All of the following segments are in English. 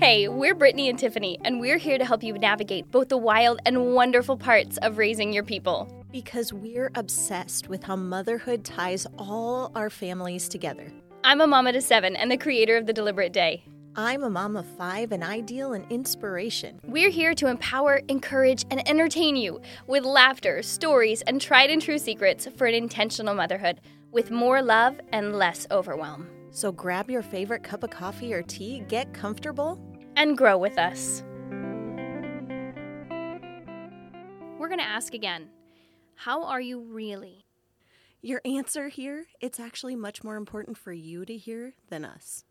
Hey, we're Brittany and Tiffany, and we're here to help you navigate both the wild and wonderful parts of raising your people. Because we're obsessed with how motherhood ties all our families together. I'm a mama to seven and the creator of The Deliberate Day. I'm a mom of five, an ideal and inspiration. We're here to empower, encourage, and entertain you with laughter, stories, and tried and true secrets for an intentional motherhood with more love and less overwhelm. So grab your favorite cup of coffee or tea, get comfortable, and grow with us. We're going to ask again How are you really? Your answer here, it's actually much more important for you to hear than us.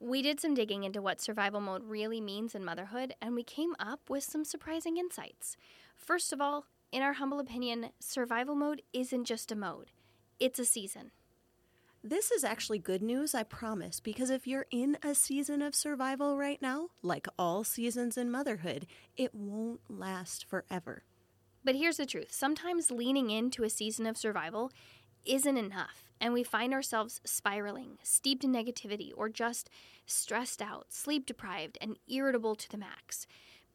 We did some digging into what survival mode really means in motherhood, and we came up with some surprising insights. First of all, in our humble opinion, survival mode isn't just a mode, it's a season. This is actually good news, I promise, because if you're in a season of survival right now, like all seasons in motherhood, it won't last forever. But here's the truth sometimes leaning into a season of survival isn't enough, and we find ourselves spiraling, steeped in negativity, or just stressed out, sleep deprived, and irritable to the max.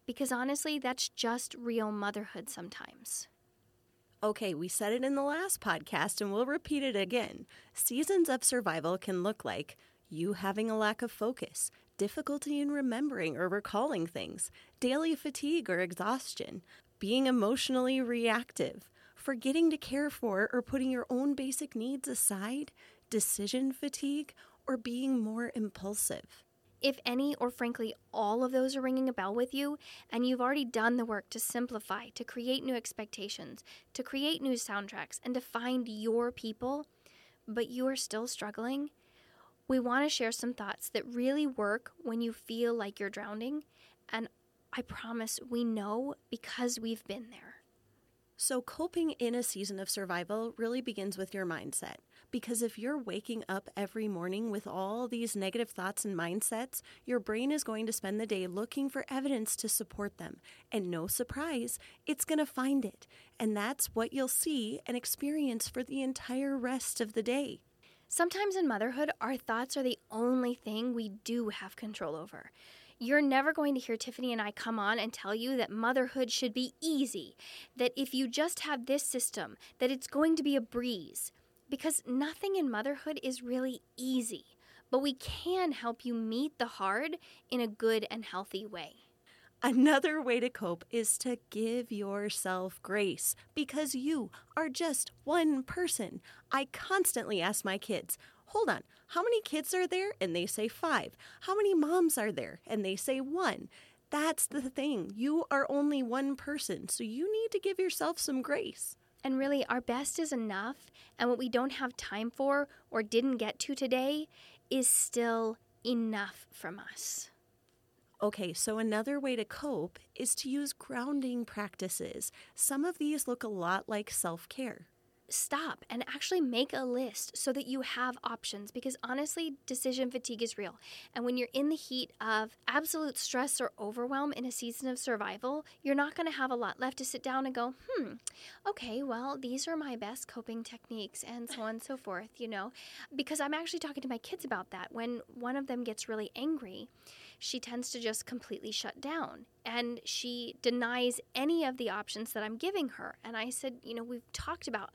Because honestly, that's just real motherhood sometimes. Okay, we said it in the last podcast and we'll repeat it again. Seasons of survival can look like you having a lack of focus, difficulty in remembering or recalling things, daily fatigue or exhaustion, being emotionally reactive, forgetting to care for or putting your own basic needs aside, decision fatigue, or being more impulsive. If any, or frankly, all of those are ringing a bell with you, and you've already done the work to simplify, to create new expectations, to create new soundtracks, and to find your people, but you are still struggling, we want to share some thoughts that really work when you feel like you're drowning. And I promise we know because we've been there. So, coping in a season of survival really begins with your mindset. Because if you're waking up every morning with all these negative thoughts and mindsets, your brain is going to spend the day looking for evidence to support them. And no surprise, it's going to find it. And that's what you'll see and experience for the entire rest of the day. Sometimes in motherhood, our thoughts are the only thing we do have control over. You're never going to hear Tiffany and I come on and tell you that motherhood should be easy, that if you just have this system, that it's going to be a breeze. Because nothing in motherhood is really easy, but we can help you meet the hard in a good and healthy way. Another way to cope is to give yourself grace because you are just one person. I constantly ask my kids, hold on, how many kids are there? And they say five. How many moms are there? And they say one. That's the thing. You are only one person, so you need to give yourself some grace. And really, our best is enough, and what we don't have time for or didn't get to today is still enough from us. Okay, so another way to cope is to use grounding practices. Some of these look a lot like self care stop and actually make a list so that you have options because honestly, decision fatigue is real. And when you're in the heat of absolute stress or overwhelm in a season of survival, you're not going to have a lot left to sit down and go, hmm, okay, well, these are my best coping techniques and so on and so forth, you know? Because I'm actually talking to my kids about that. When one of them gets really angry, she tends to just completely shut down and she denies any of the options that I'm giving her. And I said, you know, we've talked about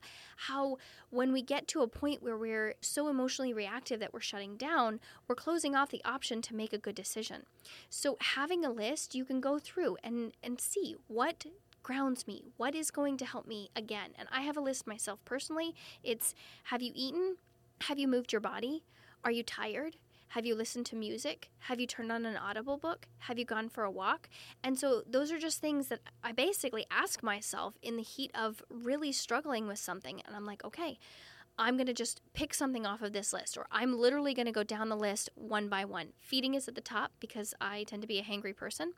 how when we get to a point where we're so emotionally reactive that we're shutting down, we're closing off the option to make a good decision. So having a list, you can go through and and see what grounds me, what is going to help me again. And I have a list myself personally. It's have you eaten? Have you moved your body? Are you tired? Have you listened to music? Have you turned on an audible book? Have you gone for a walk? And so those are just things that I basically ask myself in the heat of really struggling with something. And I'm like, okay, I'm going to just pick something off of this list, or I'm literally going to go down the list one by one. Feeding is at the top because I tend to be a hangry person.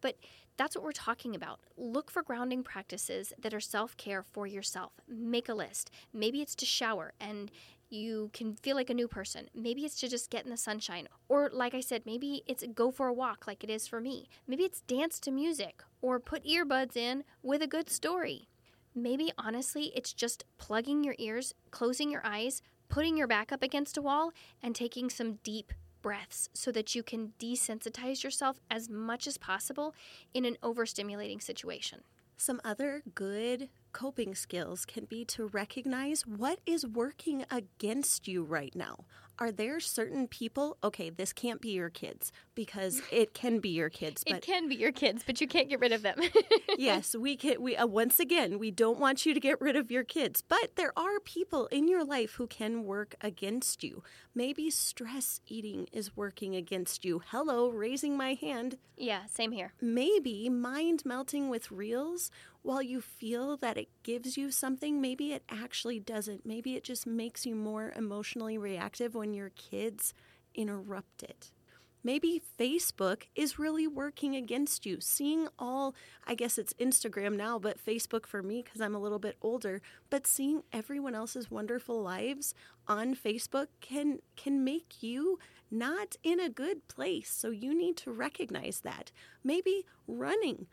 But that's what we're talking about. Look for grounding practices that are self care for yourself. Make a list. Maybe it's to shower and you can feel like a new person. Maybe it's to just get in the sunshine. Or, like I said, maybe it's go for a walk like it is for me. Maybe it's dance to music or put earbuds in with a good story. Maybe, honestly, it's just plugging your ears, closing your eyes, putting your back up against a wall, and taking some deep breaths so that you can desensitize yourself as much as possible in an overstimulating situation. Some other good coping skills can be to recognize what is working against you right now. Are there certain people? Okay, this can't be your kids because it can be your kids. But it can be your kids, but you can't get rid of them. yes, we can. We uh, once again, we don't want you to get rid of your kids, but there are people in your life who can work against you. Maybe stress eating is working against you. Hello, raising my hand. Yeah, same here. Maybe mind melting with reels while you feel that it gives you something, maybe it actually doesn't. Maybe it just makes you more emotionally reactive when your kids interrupt it. Maybe Facebook is really working against you. Seeing all, I guess it's Instagram now, but Facebook for me because I'm a little bit older, but seeing everyone else's wonderful lives on Facebook can can make you not in a good place. So you need to recognize that. Maybe running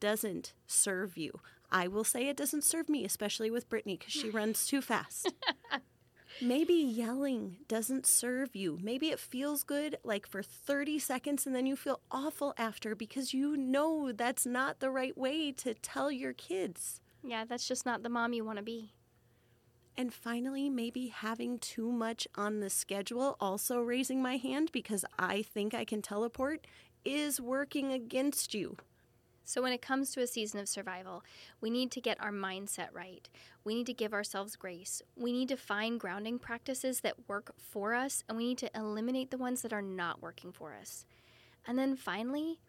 doesn't serve you. I will say it doesn't serve me, especially with Brittany because she runs too fast. Maybe yelling doesn't serve you. Maybe it feels good like for 30 seconds and then you feel awful after because you know that's not the right way to tell your kids. Yeah, that's just not the mom you want to be. And finally, maybe having too much on the schedule, also raising my hand because I think I can teleport, is working against you. So, when it comes to a season of survival, we need to get our mindset right. We need to give ourselves grace. We need to find grounding practices that work for us, and we need to eliminate the ones that are not working for us. And then finally,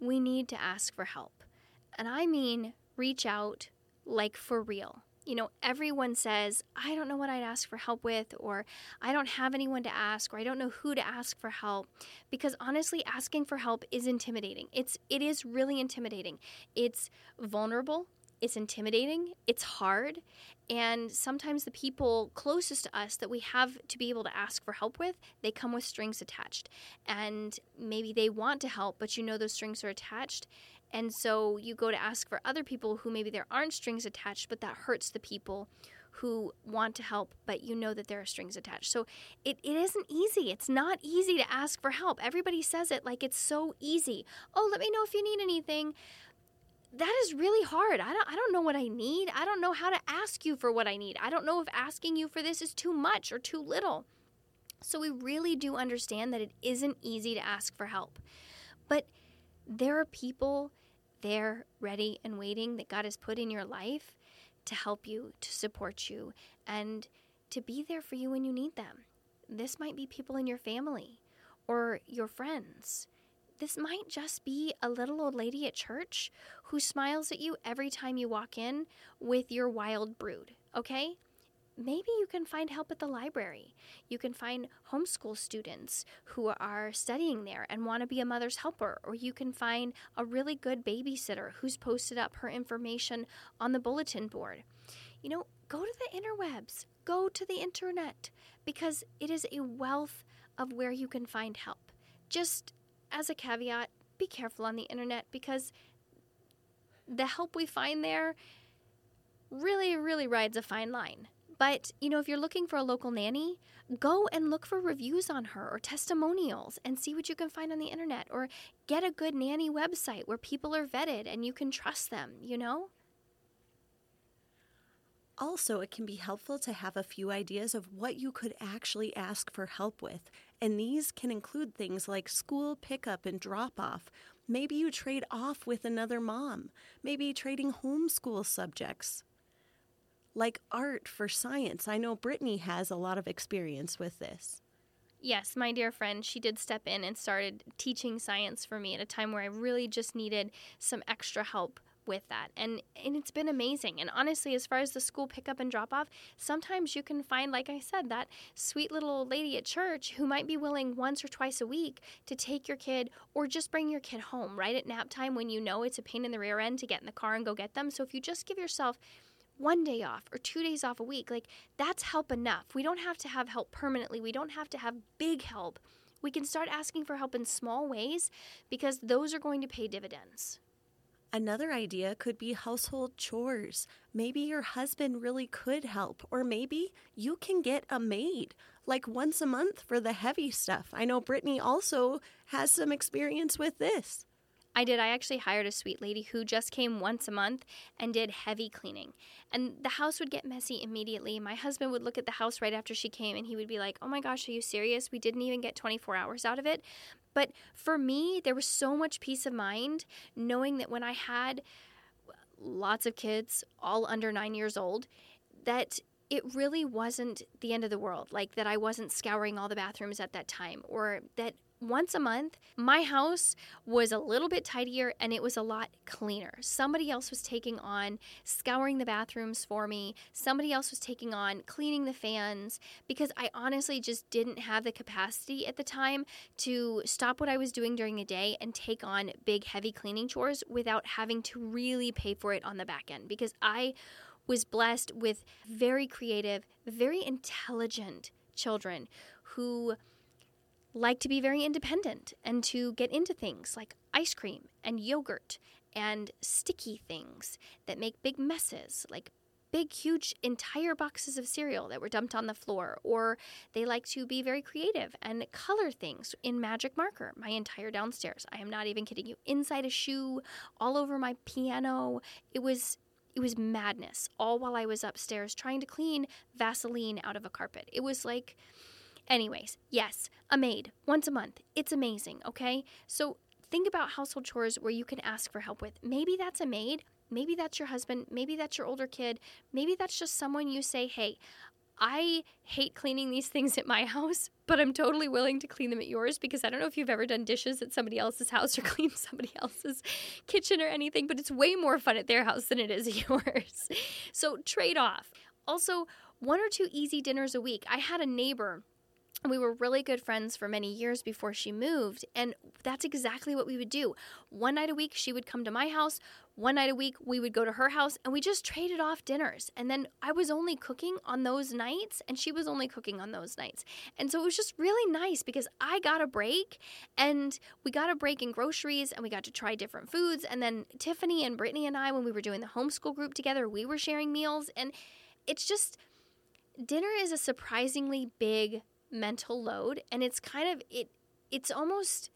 we need to ask for help. And I mean, reach out like for real you know, everyone says, I don't know what I'd ask for help with, or I don't have anyone to ask, or I don't know who to ask for help. Because honestly, asking for help is intimidating. It's it is really intimidating. It's vulnerable, it's intimidating, it's hard, and sometimes the people closest to us that we have to be able to ask for help with, they come with strings attached. And maybe they want to help, but you know those strings are attached and so you go to ask for other people who maybe there aren't strings attached, but that hurts the people who want to help, but you know that there are strings attached. So it, it isn't easy. It's not easy to ask for help. Everybody says it like it's so easy. Oh, let me know if you need anything. That is really hard. I don't, I don't know what I need. I don't know how to ask you for what I need. I don't know if asking you for this is too much or too little. So we really do understand that it isn't easy to ask for help. But there are people there, ready and waiting that God has put in your life to help you, to support you, and to be there for you when you need them. This might be people in your family or your friends. This might just be a little old lady at church who smiles at you every time you walk in with your wild brood, okay? Maybe you can find help at the library. You can find homeschool students who are studying there and want to be a mother's helper, or you can find a really good babysitter who's posted up her information on the bulletin board. You know, go to the interwebs, go to the internet, because it is a wealth of where you can find help. Just as a caveat, be careful on the internet because the help we find there really, really rides a fine line. But, you know, if you're looking for a local nanny, go and look for reviews on her or testimonials and see what you can find on the internet or get a good nanny website where people are vetted and you can trust them, you know? Also, it can be helpful to have a few ideas of what you could actually ask for help with. And these can include things like school pickup and drop off. Maybe you trade off with another mom. Maybe trading homeschool subjects like art for science. I know Brittany has a lot of experience with this. Yes, my dear friend, she did step in and started teaching science for me at a time where I really just needed some extra help with that. And and it's been amazing. And honestly, as far as the school pickup and drop off, sometimes you can find like I said that sweet little old lady at church who might be willing once or twice a week to take your kid or just bring your kid home right at nap time when you know it's a pain in the rear end to get in the car and go get them. So if you just give yourself one day off or two days off a week, like that's help enough. We don't have to have help permanently. We don't have to have big help. We can start asking for help in small ways because those are going to pay dividends. Another idea could be household chores. Maybe your husband really could help, or maybe you can get a maid. like once a month for the heavy stuff. I know Brittany also has some experience with this. I did. I actually hired a sweet lady who just came once a month and did heavy cleaning. And the house would get messy immediately. My husband would look at the house right after she came and he would be like, Oh my gosh, are you serious? We didn't even get 24 hours out of it. But for me, there was so much peace of mind knowing that when I had lots of kids, all under nine years old, that it really wasn't the end of the world. Like that I wasn't scouring all the bathrooms at that time, or that once a month, my house was a little bit tidier and it was a lot cleaner. Somebody else was taking on scouring the bathrooms for me. Somebody else was taking on cleaning the fans because I honestly just didn't have the capacity at the time to stop what I was doing during the day and take on big, heavy cleaning chores without having to really pay for it on the back end because I was blessed with very creative, very intelligent children who like to be very independent and to get into things like ice cream and yogurt and sticky things that make big messes, like big, huge, entire boxes of cereal that were dumped on the floor. Or they like to be very creative and color things in magic marker. My entire downstairs, I am not even kidding you, inside a shoe, all over my piano. It was. It was madness, all while I was upstairs trying to clean Vaseline out of a carpet. It was like Anyways, yes, a maid once a month. It's amazing, okay? So think about household chores where you can ask for help with. Maybe that's a maid, maybe that's your husband, maybe that's your older kid, maybe that's just someone you say, hey, I hate cleaning these things at my house, but I'm totally willing to clean them at yours because I don't know if you've ever done dishes at somebody else's house or cleaned somebody else's kitchen or anything, but it's way more fun at their house than it is at yours. So trade off. Also, one or two easy dinners a week. I had a neighbor we were really good friends for many years before she moved. And that's exactly what we would do. One night a week, she would come to my house. One night a week, we would go to her house and we just traded off dinners. And then I was only cooking on those nights and she was only cooking on those nights. And so it was just really nice because I got a break and we got a break in groceries and we got to try different foods. And then Tiffany and Brittany and I, when we were doing the homeschool group together, we were sharing meals. And it's just, dinner is a surprisingly big mental load and it's kind of it it's almost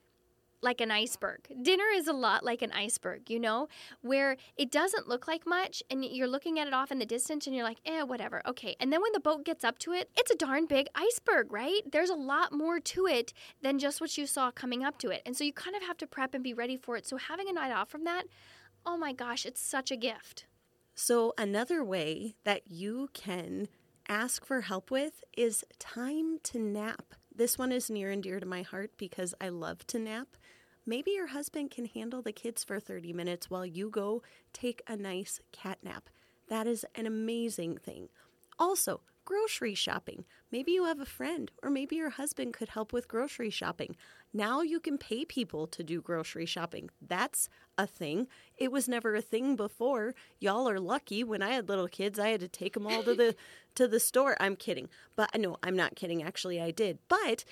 like an iceberg. Dinner is a lot like an iceberg, you know, where it doesn't look like much and you're looking at it off in the distance and you're like, eh, whatever, okay. And then when the boat gets up to it, it's a darn big iceberg, right? There's a lot more to it than just what you saw coming up to it. And so you kind of have to prep and be ready for it. So having a night off from that, oh my gosh, it's such a gift. So, another way that you can ask for help with is time to nap. This one is near and dear to my heart because I love to nap. Maybe your husband can handle the kids for 30 minutes while you go take a nice cat nap. That is an amazing thing. Also, grocery shopping. Maybe you have a friend, or maybe your husband could help with grocery shopping. Now you can pay people to do grocery shopping. That's a thing. It was never a thing before. Y'all are lucky. When I had little kids, I had to take them all to the to the store. I'm kidding. But no, I'm not kidding. Actually, I did. But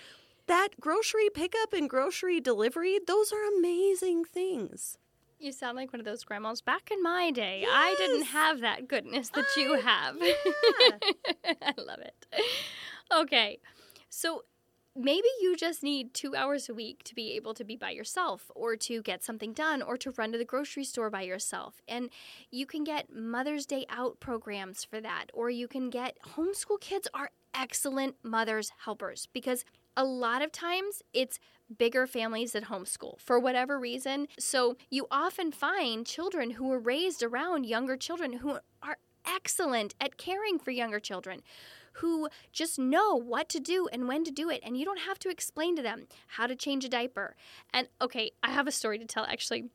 that grocery pickup and grocery delivery, those are amazing things. You sound like one of those grandmas back in my day. Yes. I didn't have that goodness that I, you have. Yeah. I love it. Okay. So maybe you just need two hours a week to be able to be by yourself or to get something done or to run to the grocery store by yourself. And you can get Mother's Day out programs for that, or you can get homeschool kids are excellent mother's helpers because a lot of times it's bigger families that homeschool for whatever reason. So you often find children who are raised around younger children who are excellent at caring for younger children who just know what to do and when to do it. And you don't have to explain to them how to change a diaper. And okay, I have a story to tell actually.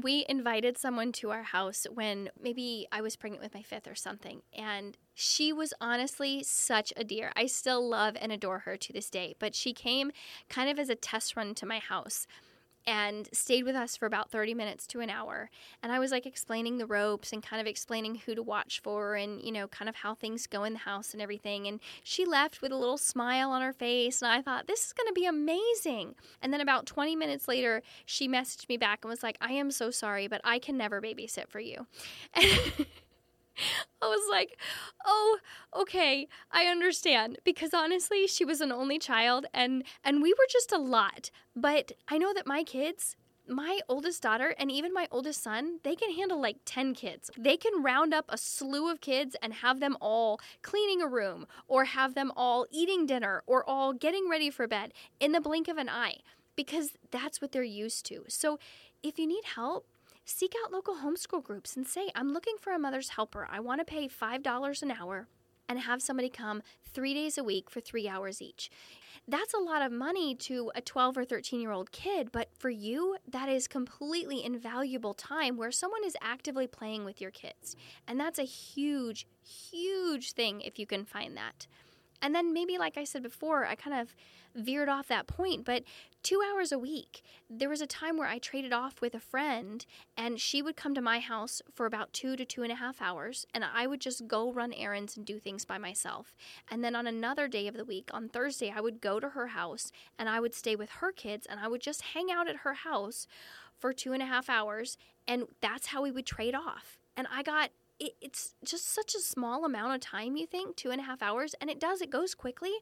We invited someone to our house when maybe I was pregnant with my fifth or something. And she was honestly such a dear. I still love and adore her to this day. But she came kind of as a test run to my house and stayed with us for about 30 minutes to an hour. And I was like explaining the ropes and kind of explaining who to watch for and, you know, kind of how things go in the house and everything. And she left with a little smile on her face. And I thought, this is going to be amazing. And then about 20 minutes later, she messaged me back and was like, I am so sorry, but I can never babysit for you. I was like, "Oh, okay, I understand." Because honestly, she was an only child and and we were just a lot. But I know that my kids, my oldest daughter and even my oldest son, they can handle like 10 kids. They can round up a slew of kids and have them all cleaning a room or have them all eating dinner or all getting ready for bed in the blink of an eye because that's what they're used to. So, if you need help, seek out local homeschool groups and say, I'm looking for a mother's helper. I want to pay $5 an hour and have somebody come three days a week for three hours each. That's a lot of money to a 12 or 13 year old kid, but for you, that is completely invaluable time where someone is actively playing with your kids. And that's a huge, huge thing if you can find that. And then maybe, like I said before, I kind of veered off that point, but two hours a week. There was a time where I traded off with a friend, and she would come to my house for about two to two and a half hours, and I would just go run errands and do things by myself. And then on another day of the week, on Thursday, I would go to her house and I would stay with her kids, and I would just hang out at her house for two and a half hours, and that's how we would trade off. And I got it, it's just such a small amount of time, you think, two and a half hours, and it does, it goes quickly.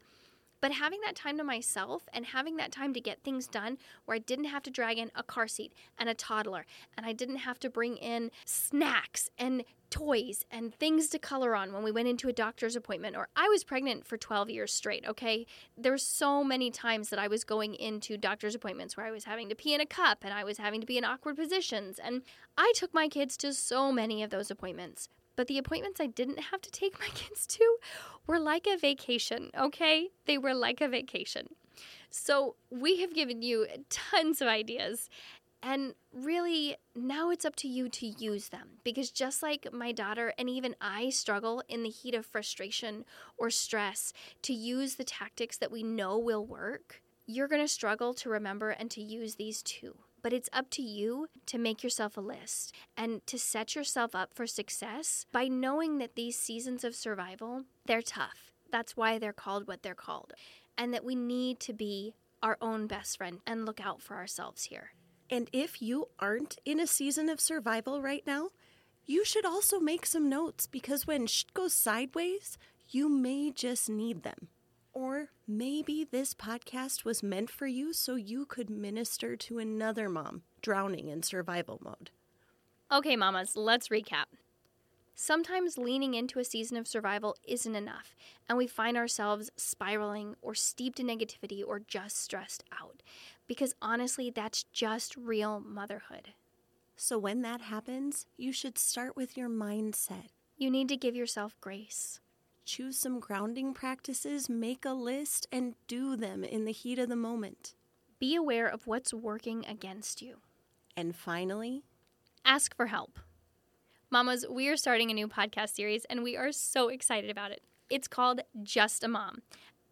But having that time to myself and having that time to get things done where I didn't have to drag in a car seat and a toddler and I didn't have to bring in snacks and toys and things to color on when we went into a doctor's appointment or I was pregnant for 12 years straight, okay? There were so many times that I was going into doctor's appointments where I was having to pee in a cup and I was having to be in awkward positions and I took my kids to so many of those appointments. But the appointments I didn't have to take my kids to were like a vacation, okay? They were like a vacation. So we have given you tons of ideas. And really, now it's up to you to use them because just like my daughter and even I struggle in the heat of frustration or stress to use the tactics that we know will work, you're going to struggle to remember and to use these too. But it's up to you to make yourself a list and to set yourself up for success by knowing that these seasons of survival, they're tough. That's why they're called what they're called. And that we need to be our own best friend and look out for ourselves here. And if you aren't in a season of survival right now, you should also make some notes because when shit goes sideways, you may just need them. Or maybe this podcast was meant for you so you could minister to another mom drowning in survival mode. Okay, mamas, let's recap. Sometimes leaning into a season of survival isn't enough, and we find ourselves spiraling or steeped in negativity or just stressed out. Because honestly, that's just real motherhood. So when that happens, you should start with your mindset. You need to give yourself grace. Choose some grounding practices, make a list, and do them in the heat of the moment. Be aware of what's working against you. And finally, ask for help. Mamas, we are starting a new podcast series and we are so excited about it. It's called Just a Mom,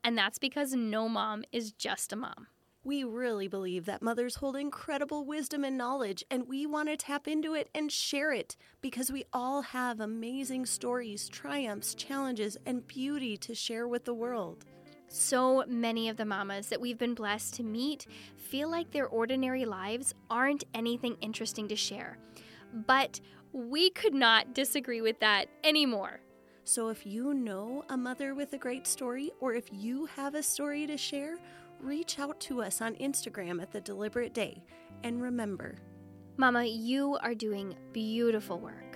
and that's because no mom is just a mom. We really believe that mothers hold incredible wisdom and knowledge, and we want to tap into it and share it because we all have amazing stories, triumphs, challenges, and beauty to share with the world. So many of the mamas that we've been blessed to meet feel like their ordinary lives aren't anything interesting to share. But we could not disagree with that anymore. So if you know a mother with a great story, or if you have a story to share, reach out to us on Instagram at The Deliberate Day. And remember, Mama, you are doing beautiful work.